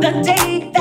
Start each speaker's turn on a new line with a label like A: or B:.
A: Me